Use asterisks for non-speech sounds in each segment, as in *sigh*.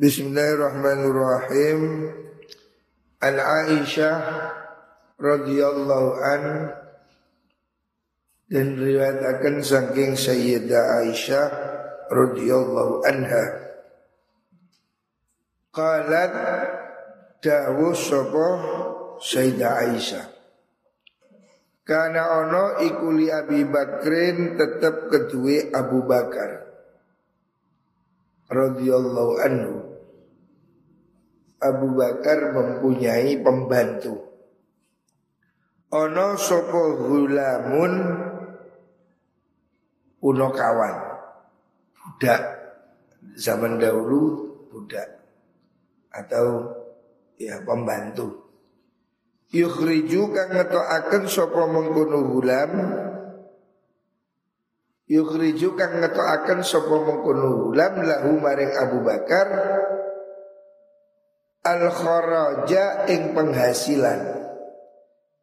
Bismillahirrahmanirrahim. An Aisyah radhiyallahu an dan riwayatkan saking Sayyidah Aisyah radhiyallahu anha. Qalat dawu sapa Sayyidah Aisyah. Karena ono ikuli Abi Bakrin tetap kedua Abu Bakar radhiyallahu anhu Abu Bakar mempunyai pembantu. Ono sopo hulamun uno kawan. Budak zaman dahulu budak atau ya pembantu. Yukhriju kang ngetokaken sapa mengkono hulam Yukhriju kang ngetokaken sapa mengkono hulam lahu maring Abu Bakar al kharaja ing penghasilan.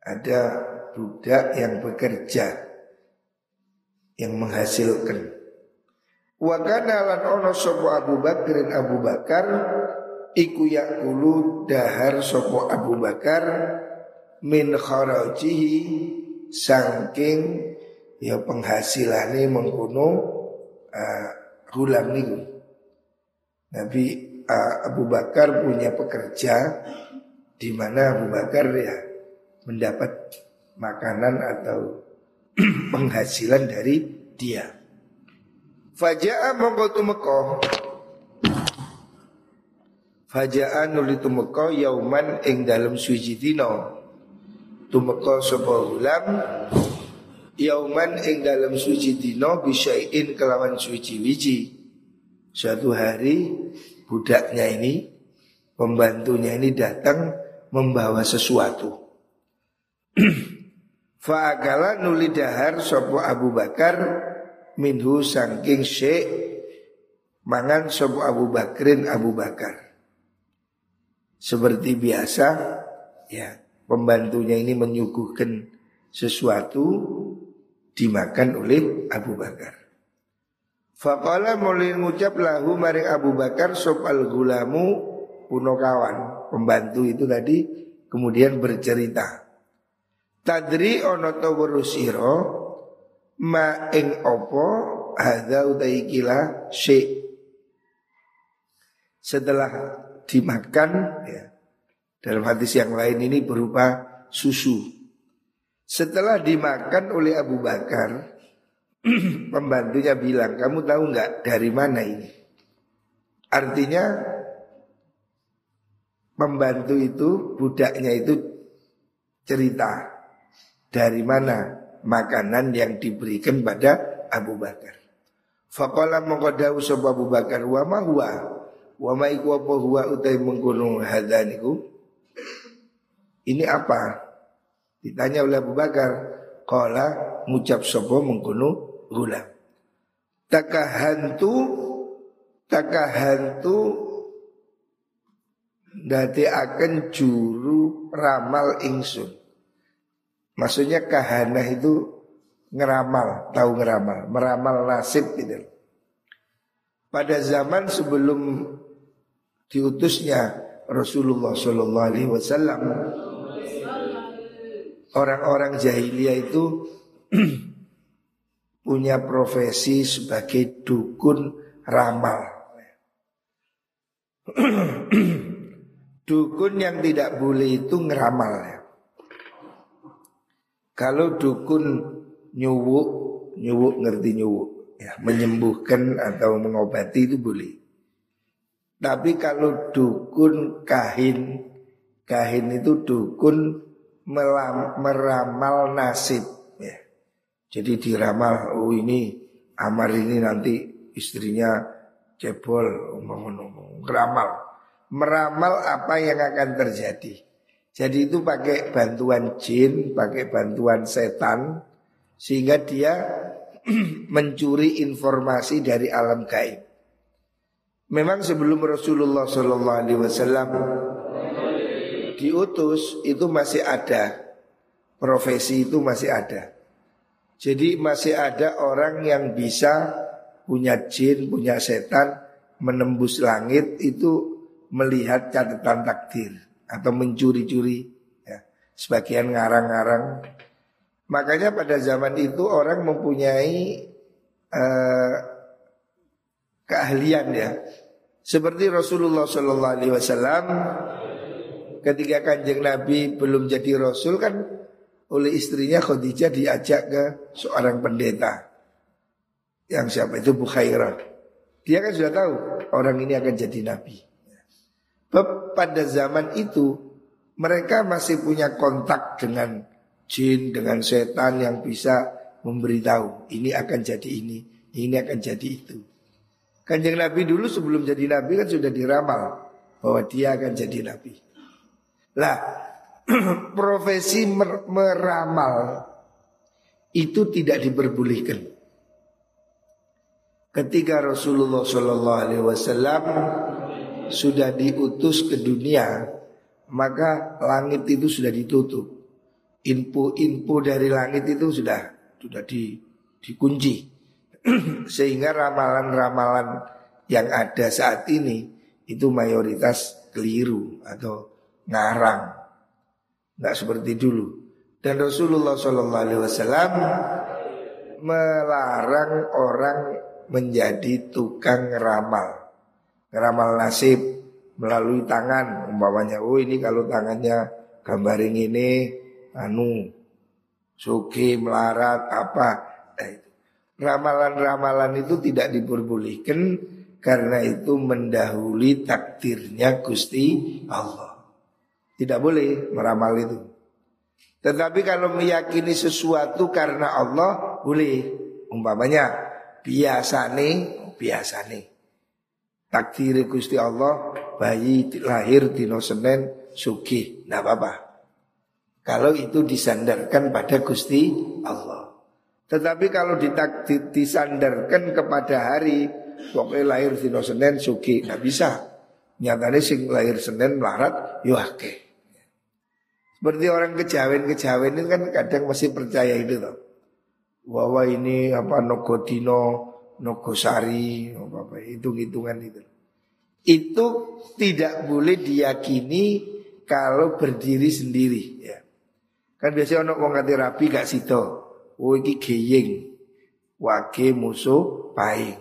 Ada budak yang bekerja yang menghasilkan. Wa lan ono sapa Abu Bakrin Abu Bakar iku yakulu dahar sapa Abu Bakar min kharajihi saking ya penghasilane mengkono uh, hulam niku. Nabi Abu Bakar punya pekerja di mana Abu Bakar ya mendapat makanan atau *clears throat* penghasilan dari dia. Faja'a mongko tumeka. Faja'a nuli tumeka yauman ing dalam suci dina. Tumeka sapa ulam? Yauman ing dalam suci dina bisyai'in kelawan suci wiji. Suatu hari budaknya ini, pembantunya ini datang membawa sesuatu. *clears throat* Fa'akala nuli dahar sopo Abu Bakar minhu sangking syekh mangan sopo Abu Bakrin Abu Bakar. Seperti biasa, ya pembantunya ini menyuguhkan sesuatu dimakan oleh Abu Bakar. Faqala mulai ngucap lahu maring Abu Bakar sopal gulamu puno kawan pembantu itu tadi kemudian bercerita. Tadri ono to ma ing opo hadza utaikila syek. Setelah dimakan ya, dalam hadis yang lain ini berupa susu. Setelah dimakan oleh Abu Bakar, *clears throat* pembantunya bilang, kamu tahu nggak dari mana ini? Artinya pembantu itu, budaknya itu cerita dari mana makanan yang diberikan pada Abu Bakar. Faqala mengkodau sebab Abu Bakar wa huwa wa apa huwa utai menggunung hadaniku. Ini apa? Ditanya oleh Abu Bakar. Qala ngucap sapa menggunung gula. Takahantu takahantu dadi akan juru ramal ingsun. Maksudnya kahana itu ngeramal, tahu ngeramal, meramal nasib gitu. Pada zaman sebelum diutusnya Rasulullah Shallallahu Alaihi Wasallam, orang-orang jahiliyah itu *clears throat* punya profesi sebagai dukun ramal. *clears throat* dukun yang tidak boleh itu ngeramal ya. Kalau dukun nyuwuk, nyuwuk ngerti nyuwuk ya, menyembuhkan atau mengobati itu boleh. Tapi kalau dukun kahin, kahin itu dukun meramal nasib jadi diramal, oh ini Amar ini nanti istrinya cebol, ngeramal. Meramal apa yang akan terjadi. Jadi itu pakai bantuan jin, pakai bantuan setan, sehingga dia *clears throat* mencuri informasi dari alam gaib. Memang sebelum Rasulullah Shallallahu Alaihi Wasallam diutus itu masih ada profesi itu masih ada. Jadi masih ada orang yang bisa punya jin, punya setan menembus langit itu melihat catatan takdir atau mencuri-curi ya. Sebagian ngarang-ngarang Makanya pada zaman itu orang mempunyai uh, keahlian ya. Seperti Rasulullah Shallallahu Alaihi Wasallam ketika kanjeng Nabi belum jadi Rasul kan oleh istrinya Khadijah diajak ke seorang pendeta yang siapa itu Bukhairah. Dia kan sudah tahu orang ini akan jadi Nabi. Pada zaman itu mereka masih punya kontak dengan jin, dengan setan yang bisa memberitahu ini akan jadi ini, ini akan jadi itu. Kanjeng Nabi dulu sebelum jadi Nabi kan sudah diramal bahwa dia akan jadi Nabi. Lah, *clears throat* profesi mer meramal itu tidak diperbolehkan. Ketika Rasulullah Shallallahu Alaihi Wasallam sudah diutus ke dunia, maka langit itu sudah ditutup. Info-info dari langit itu sudah sudah di, dikunci. *clears throat* Sehingga ramalan-ramalan yang ada saat ini itu mayoritas keliru atau ngarang. Nggak seperti dulu. Dan Rasulullah SAW melarang orang menjadi tukang ramal. Ngeramal nasib melalui tangan. Umpamanya, oh ini kalau tangannya gambaring ini, anu, suki, melarat, apa. Nah, itu. Ramalan-ramalan itu tidak diperbolehkan karena itu mendahului takdirnya Gusti Allah. Tidak boleh meramal itu. Tetapi kalau meyakini sesuatu karena Allah boleh. Umpamanya biasa nih, biasa nih. Takdir Gusti Allah bayi lahir di Senin suki, tidak apa-apa. Kalau itu disandarkan pada Gusti Allah. Tetapi kalau ditakdir, disandarkan kepada hari Pokoknya lahir di Senin suki Nggak bisa Nyatanya sing lahir Senin melarat Yuhake Seperti orang kejawen-kejawen itu kan kadang masih percaya itu loh Bahwa ini apa Nogodino Nogosari apa, apa Hitung-hitungan itu Itu tidak boleh diyakini Kalau berdiri sendiri ya Kan biasanya orang mau rapi gak sito Oh iki geying. Wage musuh paing.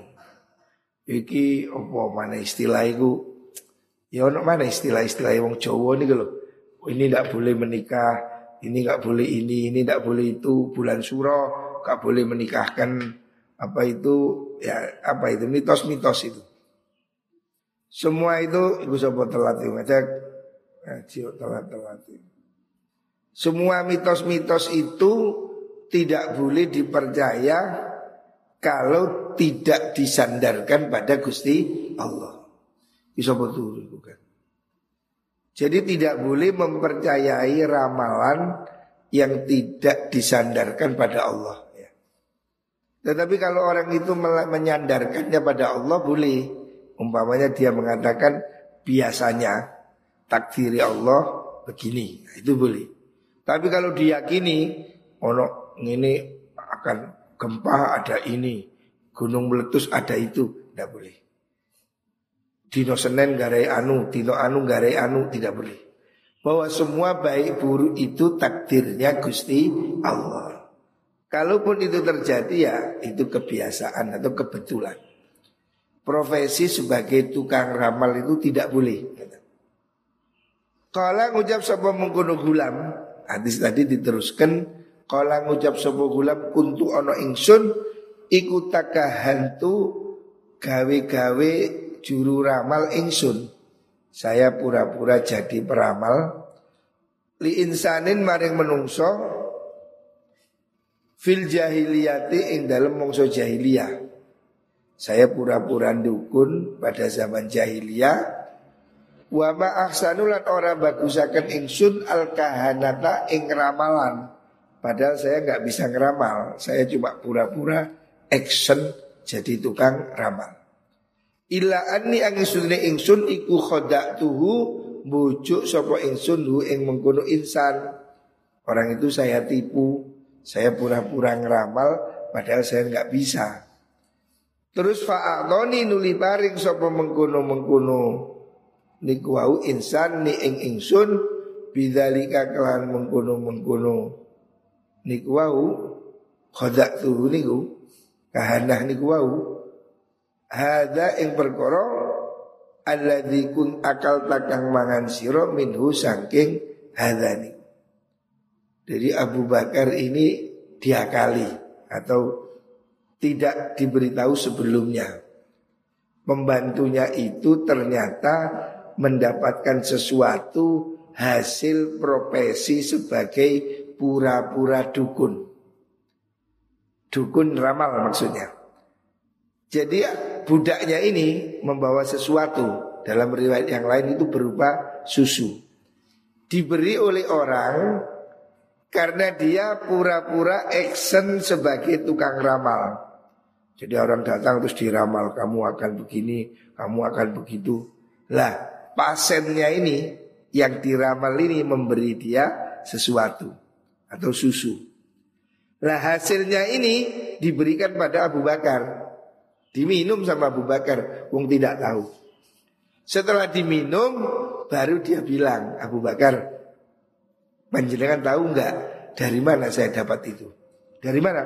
Iki apa mana istilah itu? Ya ono mana istilah-istilah wong Jawa nih lho. Ini tidak boleh menikah, ini nggak boleh ini, ini tidak boleh itu. Bulan Suro nggak boleh menikahkan apa itu ya apa itu mitos-mitos itu. Semua itu ibu sobat telat itu ngajak ngaji telat-telat. Semua mitos-mitos itu tidak boleh dipercaya kalau tidak disandarkan pada Gusti Allah. Bisa betul bukan? Jadi tidak boleh mempercayai ramalan yang tidak disandarkan pada Allah. Ya. Tetapi kalau orang itu menyandarkannya pada Allah boleh. Umpamanya dia mengatakan biasanya takdiri Allah begini. Nah, itu boleh. Tapi kalau diyakini ono ini akan gempa ada ini, gunung meletus ada itu, tidak boleh. Dino Senin garai anu, Dino anu garai anu, tidak boleh. Bahwa semua baik buruk itu takdirnya Gusti Allah. Kalaupun itu terjadi ya itu kebiasaan atau kebetulan. Profesi sebagai tukang ramal itu tidak boleh. Kalau ngucap sebuah mengkono gulam, hadis tadi diteruskan Kala ngucap sapa gulam kuntu ana ingsun iku takahantu gawe-gawe juru ramal ingsun. Saya pura-pura jadi peramal li insanin maring menungso fil jahiliyati ing dalam mongso jahiliyah. Saya pura-pura dukun pada zaman jahiliyah Wa ma ahsanulan ora bagusaken ingsun al kahanata ing ramalan. Padahal saya nggak bisa ngeramal, saya cuma pura-pura action jadi tukang ramal. Illa anni angisunne ingsun iku tuhu bujuk sapa ingsun hu ing mengkono insan. Orang itu saya tipu, saya pura-pura ngeramal padahal saya nggak bisa. Terus fa'atoni nuli paring sapa mengkono mengkono niku wau insan ni ing ingsun bidzalika kelan mengkono mengkono niku wau khodak tu niku kahanah niku wau hada ing perkara alladzi kun akal takang mangan sira minhu saking hadani jadi Abu Bakar ini diakali atau tidak diberitahu sebelumnya. Pembantunya itu ternyata mendapatkan sesuatu hasil profesi sebagai pura-pura dukun. Dukun ramal maksudnya. Jadi budaknya ini membawa sesuatu dalam riwayat yang lain itu berupa susu. Diberi oleh orang karena dia pura-pura action sebagai tukang ramal. Jadi orang datang terus diramal kamu akan begini, kamu akan begitu. Lah, pasiennya ini yang diramal ini memberi dia sesuatu atau susu. Lah hasilnya ini diberikan pada Abu Bakar. Diminum sama Abu Bakar, wong tidak tahu. Setelah diminum baru dia bilang Abu Bakar, panjenengan tahu nggak dari mana saya dapat itu? Dari mana?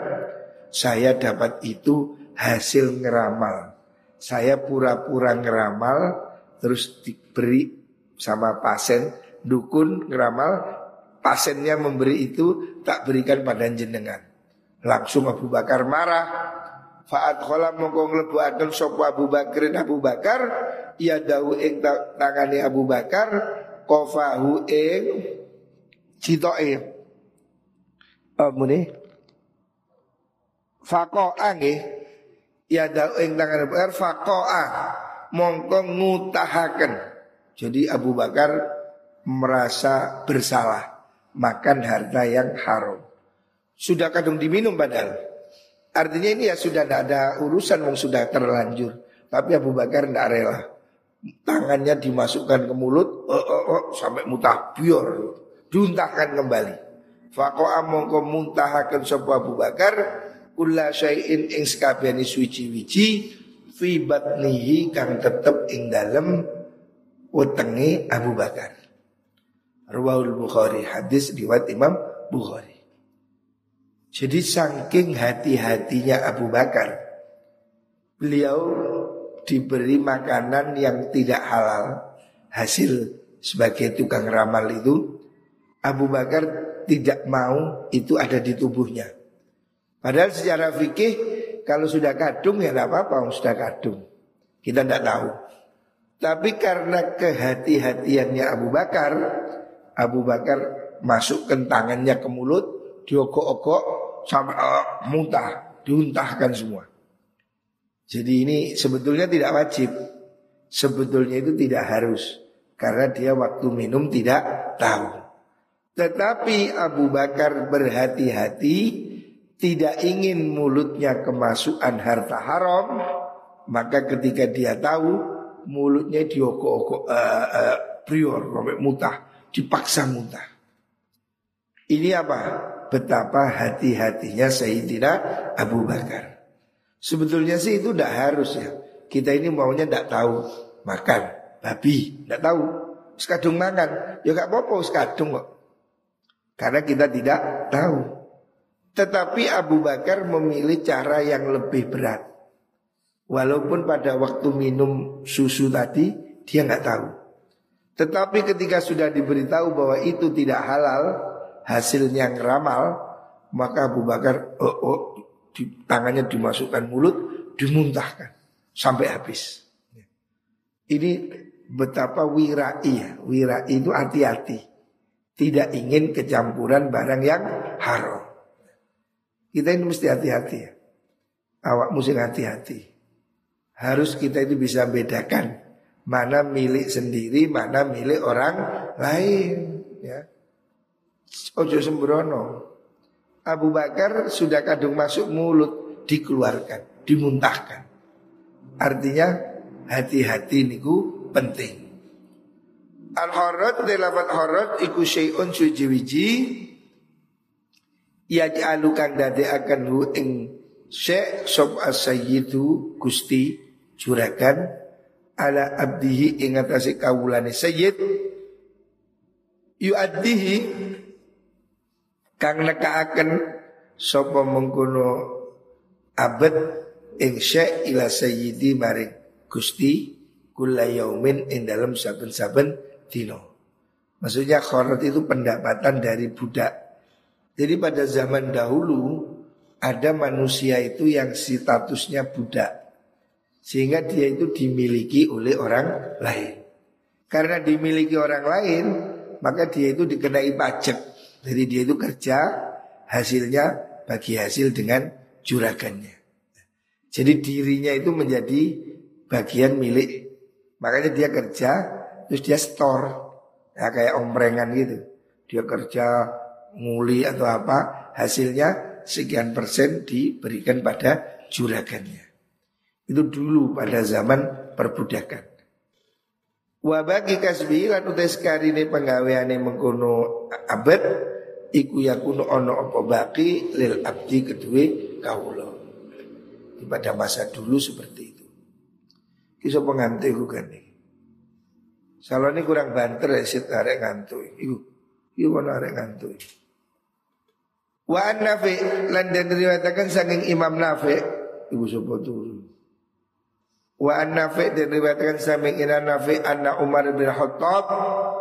Saya dapat itu hasil ngeramal. Saya pura-pura ngeramal terus diberi sama pasien dukun ngeramal pasiennya memberi itu tak berikan pada jenengan. Langsung Abu Bakar marah. Faat khola mongko akan sopo Abu Bakar Abu Bakar ia dawu ing tangani Abu Bakar kofahu ing citoke. Apa nih? Fakoa nggih ya dal ing tangan Abu Bakar faqa'a mongko ngutahaken. Jadi Abu Bakar merasa bersalah makan harta yang haram. Sudah kadung diminum padahal. Artinya ini ya sudah tidak ada urusan yang sudah terlanjur. Tapi Abu Bakar tidak rela. Tangannya dimasukkan ke mulut oh, oh, oh, sampai mutah bior. Diuntahkan kembali. Fako'a mongko muntahakan sebuah Abu Bakar kula syai'in ing sekabehane suci-wici fi batnihi kang tetep ing dalem wetenge Abu Bakar. Rawahul Bukhari hadis riwayat Imam Bukhari. Jadi saking hati-hatinya Abu Bakar Beliau diberi makanan yang tidak halal Hasil sebagai tukang ramal itu Abu Bakar tidak mau itu ada di tubuhnya Padahal secara fikih kalau sudah kadung ya tidak apa-apa, sudah kadung. Kita tidak tahu. Tapi karena kehati-hatiannya Abu Bakar, Abu Bakar masukkan tangannya ke mulut, diokok-okok sampai uh, muntah, diuntahkan semua. Jadi ini sebetulnya tidak wajib. Sebetulnya itu tidak harus. Karena dia waktu minum tidak tahu. Tetapi Abu Bakar berhati-hati tidak ingin mulutnya kemasukan harta haram, maka ketika dia tahu mulutnya diokok-okok uh, uh, prior, mutah, dipaksa mutah. Ini apa? Betapa hati-hatinya Sayyidina Abu Bakar. Sebetulnya sih itu tidak harus ya. Kita ini maunya tidak tahu makan babi, tidak tahu. Sekadung makan, ya gak apa-apa sekadung kok. Karena kita tidak tahu. Tetapi Abu Bakar memilih cara yang lebih berat. Walaupun pada waktu minum susu tadi dia nggak tahu. Tetapi ketika sudah diberitahu bahwa itu tidak halal, hasilnya ngeramal, maka Abu Bakar oh, oh, di, tangannya dimasukkan mulut, dimuntahkan sampai habis. Ini betapa wirai ya. Wirai itu hati-hati. Tidak ingin kecampuran barang yang haram. Kita ini mesti hati-hati ya. Awak mesti hati-hati. Harus kita itu bisa bedakan mana milik sendiri, mana milik orang lain. Ya. Ojo sembrono. Abu Bakar sudah kadung masuk mulut dikeluarkan, dimuntahkan. Artinya hati-hati niku penting. Al-Harad delapan harad iku syai'un suji wiji Ya kang dadi akan hu ing Syekh sob asayyidu gusti juragan ala abdihi ingatasi kawulane sayyid yuaddihi kang nekaaken sapa mengkono abad ing syekh ila sayyidi maring gusti kula yaumin ing dalam saben-saben dino. Maksudnya khorot itu pendapatan dari budak. Jadi pada zaman dahulu ada manusia itu yang statusnya budak. Sehingga dia itu dimiliki oleh orang lain. Karena dimiliki orang lain, maka dia itu dikenai pajak. Jadi dia itu kerja, hasilnya bagi hasil dengan juragannya. Jadi dirinya itu menjadi bagian milik. Makanya dia kerja, terus dia store. Ya kayak omprengan gitu. Dia kerja nguli atau apa, hasilnya sekian persen diberikan pada juragannya. Itu dulu pada zaman perbudakan. Wabagi kasbi lan utai ini penggaweane mengkono abad iku yakuno ono opo baki lil abdi kedue kaulo. Pada masa dulu seperti itu. Kisah pengantai kan nih. Salah ini kurang banter ya sit arek ngantuk. Iku, iku arek ngantuk. Wa an Nafi lan dan diriwayatkan saking Imam Nafi ibu sapa turu. Wa an Nafi dan diriwayatkan saking Imam Nafi anna Umar bin Khattab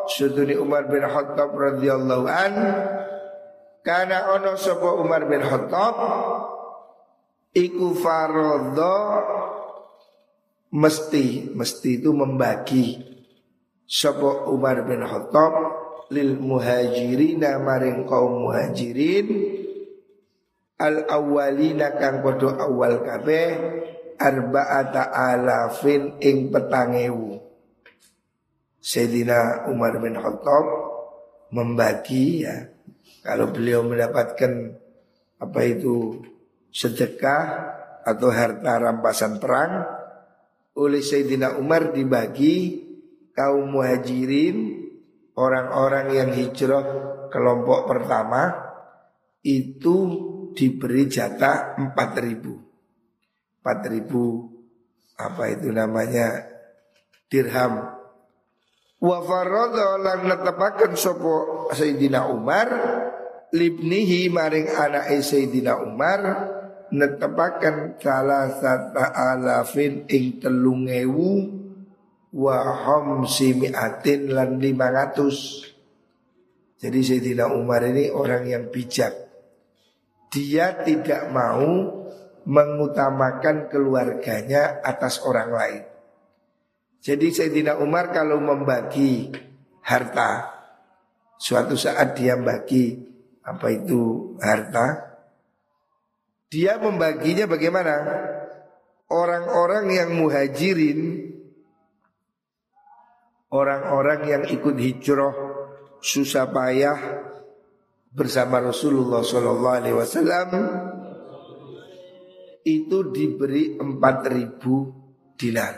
suduni Umar bin Khattab radhiyallahu an kana ono sapa Umar bin Khattab iku faradha mesti mesti itu membagi sapa Umar bin Khattab lil muhajirina maring kaum muhajirin al awalina kang podo awal kabeh arba'ata alafin ing petangewu Sayyidina Umar bin Khattab membagi ya. Kalau beliau mendapatkan apa itu sedekah atau harta rampasan perang oleh Sayyidina Umar dibagi kaum muhajirin orang-orang yang hijrah kelompok pertama itu diberi jatah 4000 4000 apa itu namanya dirham. Wa faradha lan netepaken sapa Sayyidina Umar libnihi maring anak Sayyidina Umar netepaken salah satu alafin ing telung ewu wa hamsi mi'atin lan lima ratus. Jadi Sayyidina Umar ini orang yang bijak. Dia tidak mau mengutamakan keluarganya atas orang lain. Jadi Sayyidina Umar kalau membagi harta, suatu saat dia membagi apa itu harta, dia membaginya bagaimana? Orang-orang yang muhajirin, orang-orang yang ikut hijrah, susah payah, bersama Rasulullah Wasallam itu diberi 4000 dinar.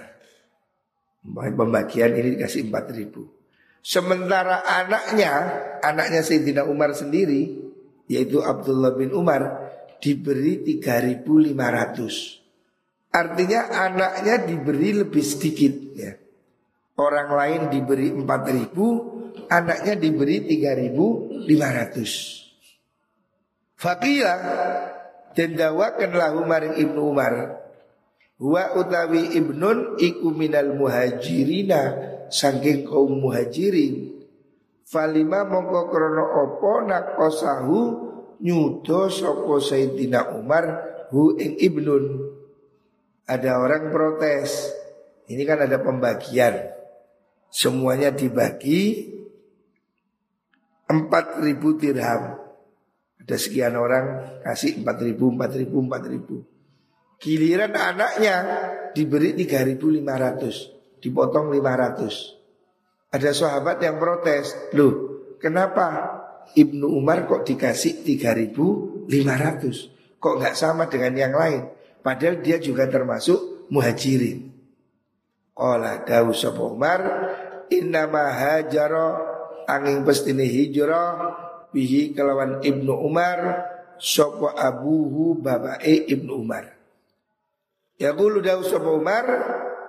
Pembagian ini dikasih 4000. Sementara anaknya, anaknya Sayyidina Umar sendiri, yaitu Abdullah bin Umar, diberi 3500. Artinya anaknya diberi lebih sedikit ya. Orang lain diberi 4000, anaknya diberi 3500. Fakila dan dawakan lahu maring Ibnu Umar. Wa utawi ibnun iku minal muhajirina saking kaum muhajirin. Falima mongko krono opo nakosahu nyudo sopo Sayyidina Umar hu ing ibnun. Ada orang protes. Ini kan ada pembagian. Semuanya dibagi empat ribu dirham. Ada sekian orang kasih empat ribu, empat ribu, empat ribu. Giliran anaknya diberi tiga ribu lima ratus, dipotong lima ratus. Ada sahabat yang protes, loh kenapa Ibnu Umar kok dikasih tiga ribu lima ratus? Kok nggak sama dengan yang lain? Padahal dia juga termasuk muhajirin. Qala Dawu Umar Innama hajaro angin pestine hijrah bihi kelawan Ibnu Umar sapa abuhu babae Ibnu Umar. Ya qulu dawu sapa Umar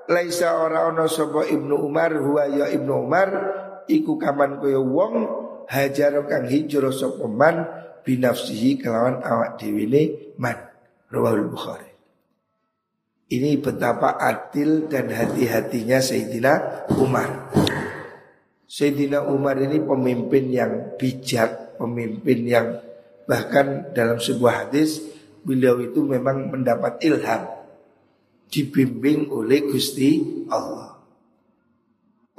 laisa ora ana sapa Ibnu Umar huwa ya Ibnu Umar iku kaman kaya wong hajar kang hijrah sapa man binafsihi kelawan awak dhewe man rawahul Bukhari. Ini betapa adil dan hati-hatinya Sayyidina Umar. Sayyidina Umar ini pemimpin yang bijak, pemimpin yang bahkan dalam sebuah hadis beliau itu memang mendapat ilham dibimbing oleh Gusti Allah.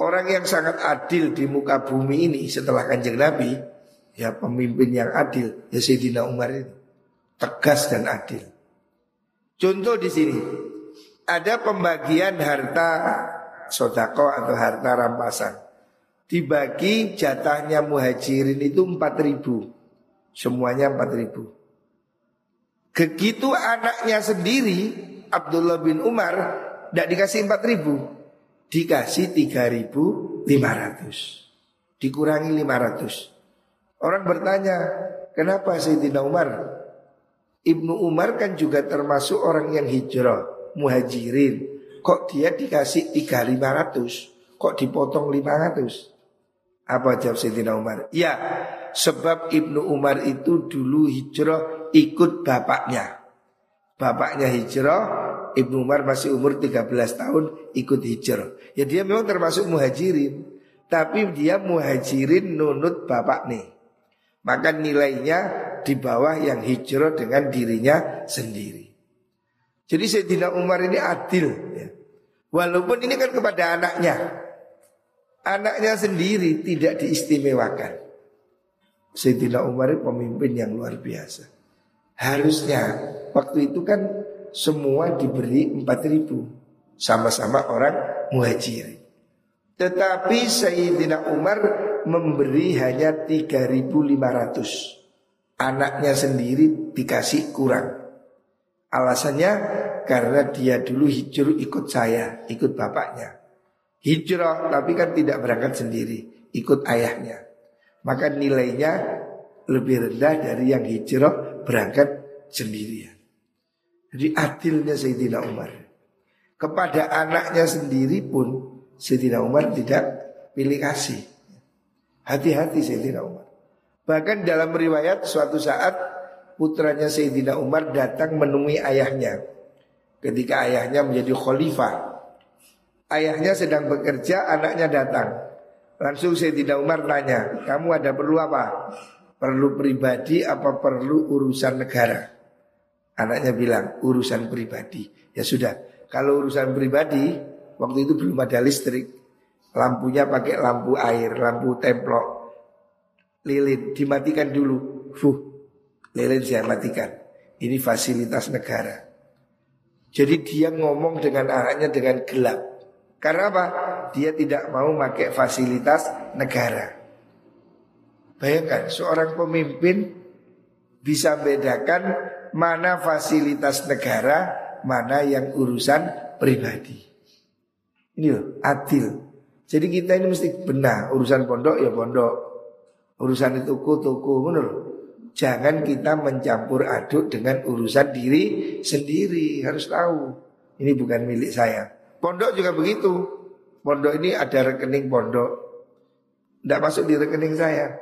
Orang yang sangat adil di muka bumi ini setelah kanjeng Nabi, ya pemimpin yang adil, ya Sayyidina Umar itu tegas dan adil. Contoh di sini, ada pembagian harta sodako atau harta rampasan. Dibagi jatahnya muhajirin itu 4 ribu. Semuanya 4 ribu. Begitu anaknya sendiri, Abdullah bin Umar, tidak dikasih 4 ribu. Dikasih 3.500. Dikurangi 500. Orang bertanya, kenapa Sayyidina Umar? Ibnu Umar kan juga termasuk orang yang hijrah muhajirin Kok dia dikasih 3500 Kok dipotong 500 Apa jawab Sayyidina Umar? Ya sebab Ibnu Umar itu dulu hijrah ikut bapaknya. Bapaknya hijrah Ibnu Umar masih umur 13 tahun ikut hijrah. Ya dia memang termasuk muhajirin Tapi dia muhajirin nunut bapak nih. Maka nilainya di bawah yang hijrah dengan dirinya sendiri. Jadi Sayyidina Umar ini adil ya. Walaupun ini kan kepada anaknya Anaknya sendiri tidak diistimewakan. Sayyidina Umar pemimpin yang luar biasa. Harusnya waktu itu kan semua diberi 4 ribu. Sama-sama orang muhajir Tetapi Sayyidina Umar memberi hanya 3.500 Anaknya sendiri dikasih kurang. Alasannya karena dia dulu hijrah ikut saya, ikut bapaknya. Hijrah tapi kan tidak berangkat sendiri, ikut ayahnya. Maka nilainya lebih rendah dari yang hijrah berangkat sendirian. Jadi adilnya Sayyidina Umar. Kepada anaknya sendiri pun Sayyidina Umar tidak pilih kasih. Hati-hati Sayyidina Umar. Bahkan dalam riwayat suatu saat putranya Sayyidina Umar datang menemui ayahnya ketika ayahnya menjadi khalifah. Ayahnya sedang bekerja, anaknya datang. Langsung Sayyidina Umar nanya, kamu ada perlu apa? Perlu pribadi apa perlu urusan negara? Anaknya bilang, urusan pribadi. Ya sudah, kalau urusan pribadi, waktu itu belum ada listrik. Lampunya pakai lampu air, lampu templok. Lilin, dimatikan dulu. Fuh, lilin saya matikan. Ini fasilitas negara. Jadi dia ngomong dengan anaknya dengan gelap. Karena apa? Dia tidak mau pakai fasilitas negara. Bayangkan seorang pemimpin bisa bedakan mana fasilitas negara, mana yang urusan pribadi. Ini loh, adil. Jadi kita ini mesti benar urusan pondok ya pondok, urusan itu tuku menurut. Jangan kita mencampur aduk dengan urusan diri sendiri Harus tahu Ini bukan milik saya Pondok juga begitu. Pondok ini ada rekening pondok. Tidak masuk di rekening saya.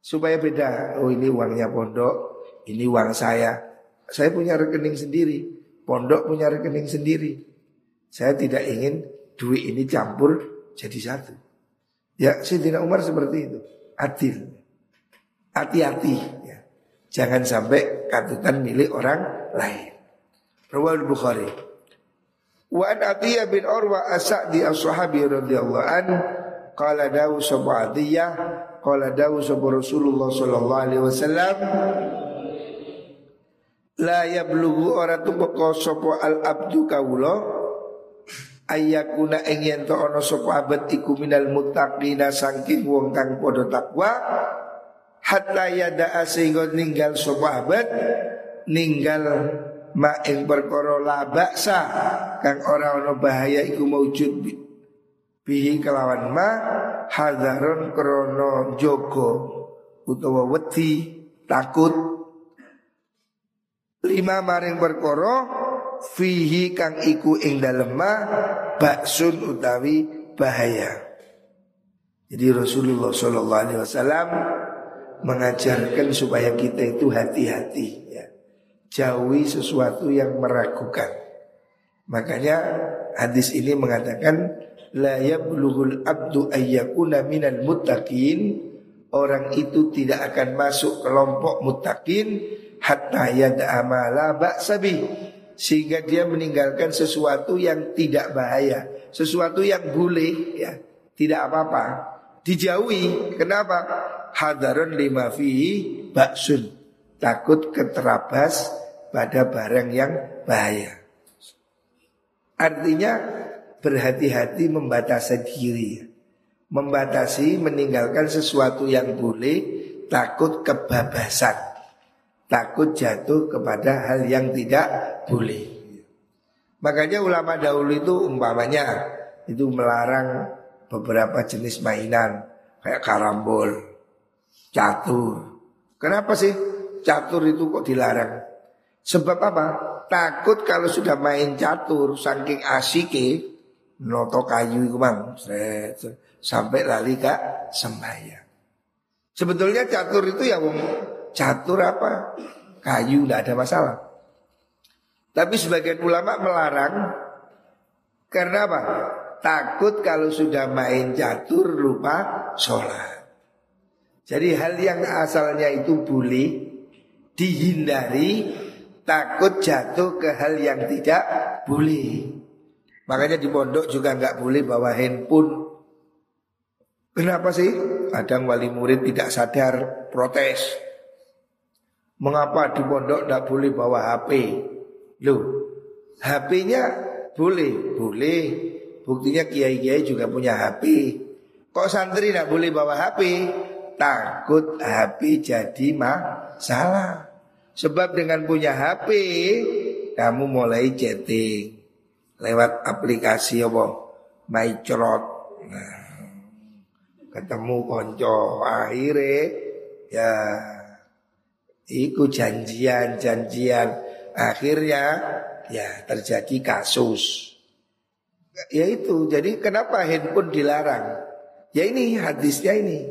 Supaya beda. Oh ini uangnya pondok Ini uang saya. Saya punya rekening sendiri. Pondok punya rekening sendiri. Saya tidak ingin duit ini campur jadi satu. Ya Sayyidina Umar seperti itu. Adil. Hati-hati ya. Jangan sampai katutan milik orang lain. Rawal Bukhari. Wa an Atiyah bin Urwa as-Sa'di as-Sahabi radhiyallahu an qala dawu sabu Atiyah qala dawu sabu Rasulullah sallallahu alaihi wasallam la yablughu ora tumeka sapa al abdu kawula ayakuna ing yen to ana sapa abad iku minal muttaqina saking wong kang padha takwa hatta yada sehingga ninggal sahabat ninggal ma ing perkara la baksa kang ora ana bahaya iku maujud bihi kelawan ma hadaron krono jogo utawa wedi takut Lima maring perkara fihi kang iku ing dalemah baksun utawi bahaya. Jadi Rasulullah Shallallahu Alaihi Wasallam mengajarkan supaya kita itu hati-hati ya. Jauhi sesuatu yang meragukan. Makanya hadis ini mengatakan La yablughul abdu ayyakuna minal muttaqin. Orang itu tidak akan masuk kelompok muttaqin Hatta yad'amala ba'sabi Sehingga dia meninggalkan sesuatu yang tidak bahaya Sesuatu yang boleh ya. Tidak apa-apa. Dijauhi. Kenapa? hadarun lima fihi baksun takut keterabas pada barang yang bahaya. Artinya berhati-hati membatasi diri. Membatasi meninggalkan sesuatu yang boleh takut kebabasan. Takut jatuh kepada hal yang tidak boleh. Makanya ulama dahulu itu umpamanya itu melarang beberapa jenis mainan kayak karambol, catur. Kenapa sih catur itu kok dilarang? Sebab apa? Takut kalau sudah main catur saking asike noto kayu itu mang sampai lali kak sembahyang. Sebetulnya catur itu ya catur apa? Kayu tidak ada masalah. Tapi sebagian ulama melarang karena apa? Takut kalau sudah main catur lupa sholat. Jadi hal yang asalnya itu boleh dihindari takut jatuh ke hal yang tidak boleh. Makanya di pondok juga nggak boleh bawa handphone. Kenapa sih? Kadang wali murid tidak sadar protes. Mengapa di pondok tidak boleh bawa HP? Loh, HP-nya boleh, boleh. Buktinya kiai-kiai juga punya HP. Kok santri tidak boleh bawa HP? takut HP jadi masalah. Sebab dengan punya HP kamu mulai chatting lewat aplikasi apa? MyCrot. Nah, ketemu konco akhirnya ya ikut janjian-janjian akhirnya ya terjadi kasus. Ya itu, jadi kenapa handphone dilarang? Ya ini hadisnya ini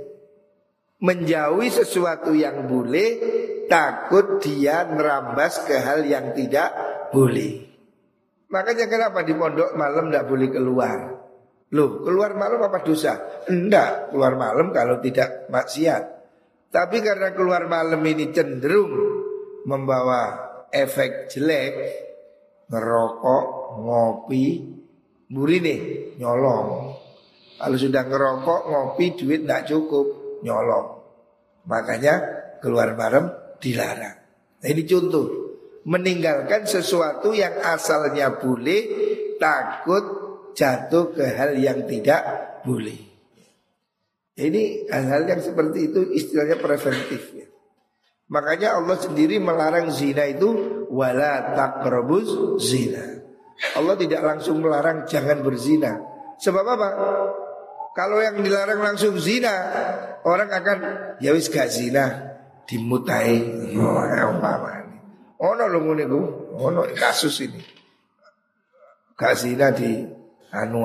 menjauhi sesuatu yang boleh takut dia merambas ke hal yang tidak boleh. Makanya kenapa di pondok malam tidak boleh keluar? Loh, keluar malam apa dosa? Enggak, keluar malam kalau tidak maksiat. Tapi karena keluar malam ini cenderung membawa efek jelek, ngerokok, ngopi, nih nyolong. Kalau sudah ngerokok, ngopi, duit tidak cukup nyolong. Makanya keluar malam dilarang. Nah ini contoh meninggalkan sesuatu yang asalnya boleh takut jatuh ke hal yang tidak boleh. Ini hal-hal yang seperti itu istilahnya preventif ya. Makanya Allah sendiri melarang zina itu wala taqrabuz zina. Allah tidak langsung melarang jangan berzina. Sebab apa? Kalau yang dilarang langsung zina, orang akan ya wis gak zina, dimutai. Oh, umpamane. Ono lho ngene ku, ono kasus ini. Gak zina di anu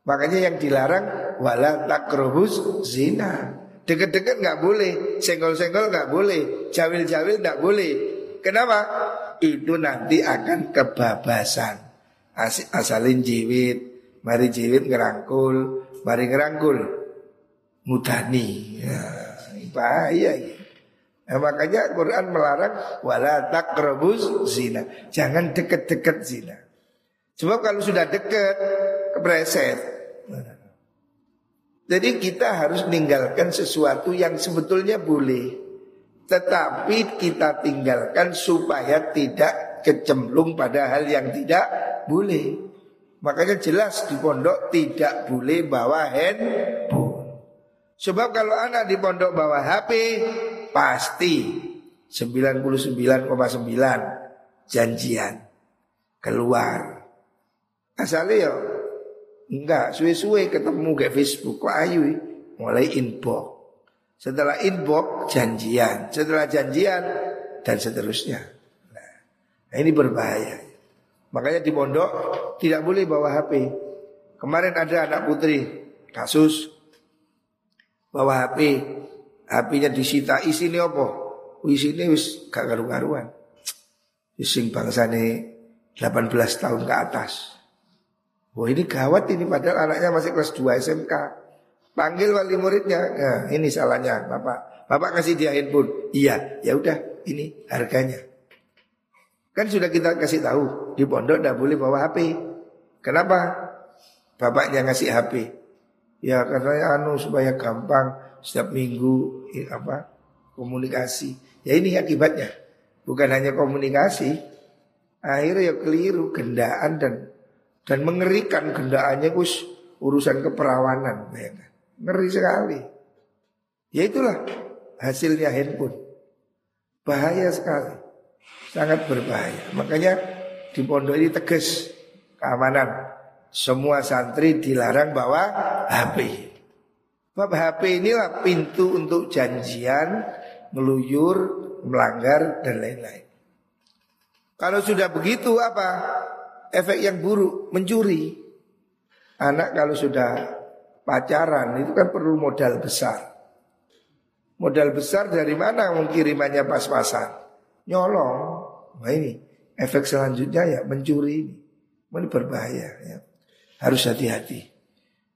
Makanya yang dilarang wala takrobus zina. Deket-deket nggak boleh, senggol-senggol nggak boleh, jawil-jawil nggak boleh. Kenapa? Itu nanti akan kebabasan. asalin jiwit, mari jiwit ngerangkul, Mari ngerangkul mudani. Ya, bahaya ya. Nah, makanya Quran melarang wala takrabuz zina. Jangan deket-deket zina. Sebab kalau sudah deket kepreset. Jadi kita harus meninggalkan sesuatu yang sebetulnya boleh. Tetapi kita tinggalkan supaya tidak kecemplung pada hal yang tidak boleh. Makanya jelas di pondok tidak boleh bawa handphone. Sebab kalau anak di pondok bawa HP pasti 99,9 janjian keluar. Asalnya ya enggak suwe-suwe ketemu ke Facebook kok ayu mulai inbox. Setelah inbox janjian, setelah janjian dan seterusnya. Nah, ini berbahaya. Makanya di pondok tidak boleh bawa HP. Kemarin ada anak putri kasus bawa HP, HP-nya disita isinya apa? Isinya wis gak karu-karuan. Sing bangsane 18 tahun ke atas. Wah ini gawat ini padahal anaknya masih kelas 2 SMK. Panggil wali muridnya. Nah, ini salahnya Bapak. Bapak kasih dia handphone. Iya, ya udah ini harganya. Kan sudah kita kasih tahu di pondok tidak boleh bawa HP. Kenapa? Bapaknya ngasih HP. Ya katanya anu supaya gampang setiap minggu apa komunikasi. Ya ini akibatnya. Bukan hanya komunikasi, akhirnya ya keliru gendaan dan dan mengerikan gendaannya gus urusan keperawanan, bayangkan. Ngeri sekali. Ya itulah hasilnya handphone. Bahaya sekali. Sangat berbahaya. Makanya di pondok ini tegas keamanan. Semua santri dilarang bawa HP. Sebab HP inilah pintu untuk janjian, meluyur, melanggar dan lain-lain. Kalau sudah begitu apa? Efek yang buruk, mencuri. Anak kalau sudah pacaran itu kan perlu modal besar. Modal besar dari mana kirimannya pas-pasan? Nyolong. Nah ini efek selanjutnya ya mencuri ini. Ini berbahaya ya harus hati-hati.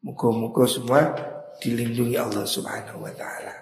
Muka-muka semua dilindungi Allah Subhanahu wa taala.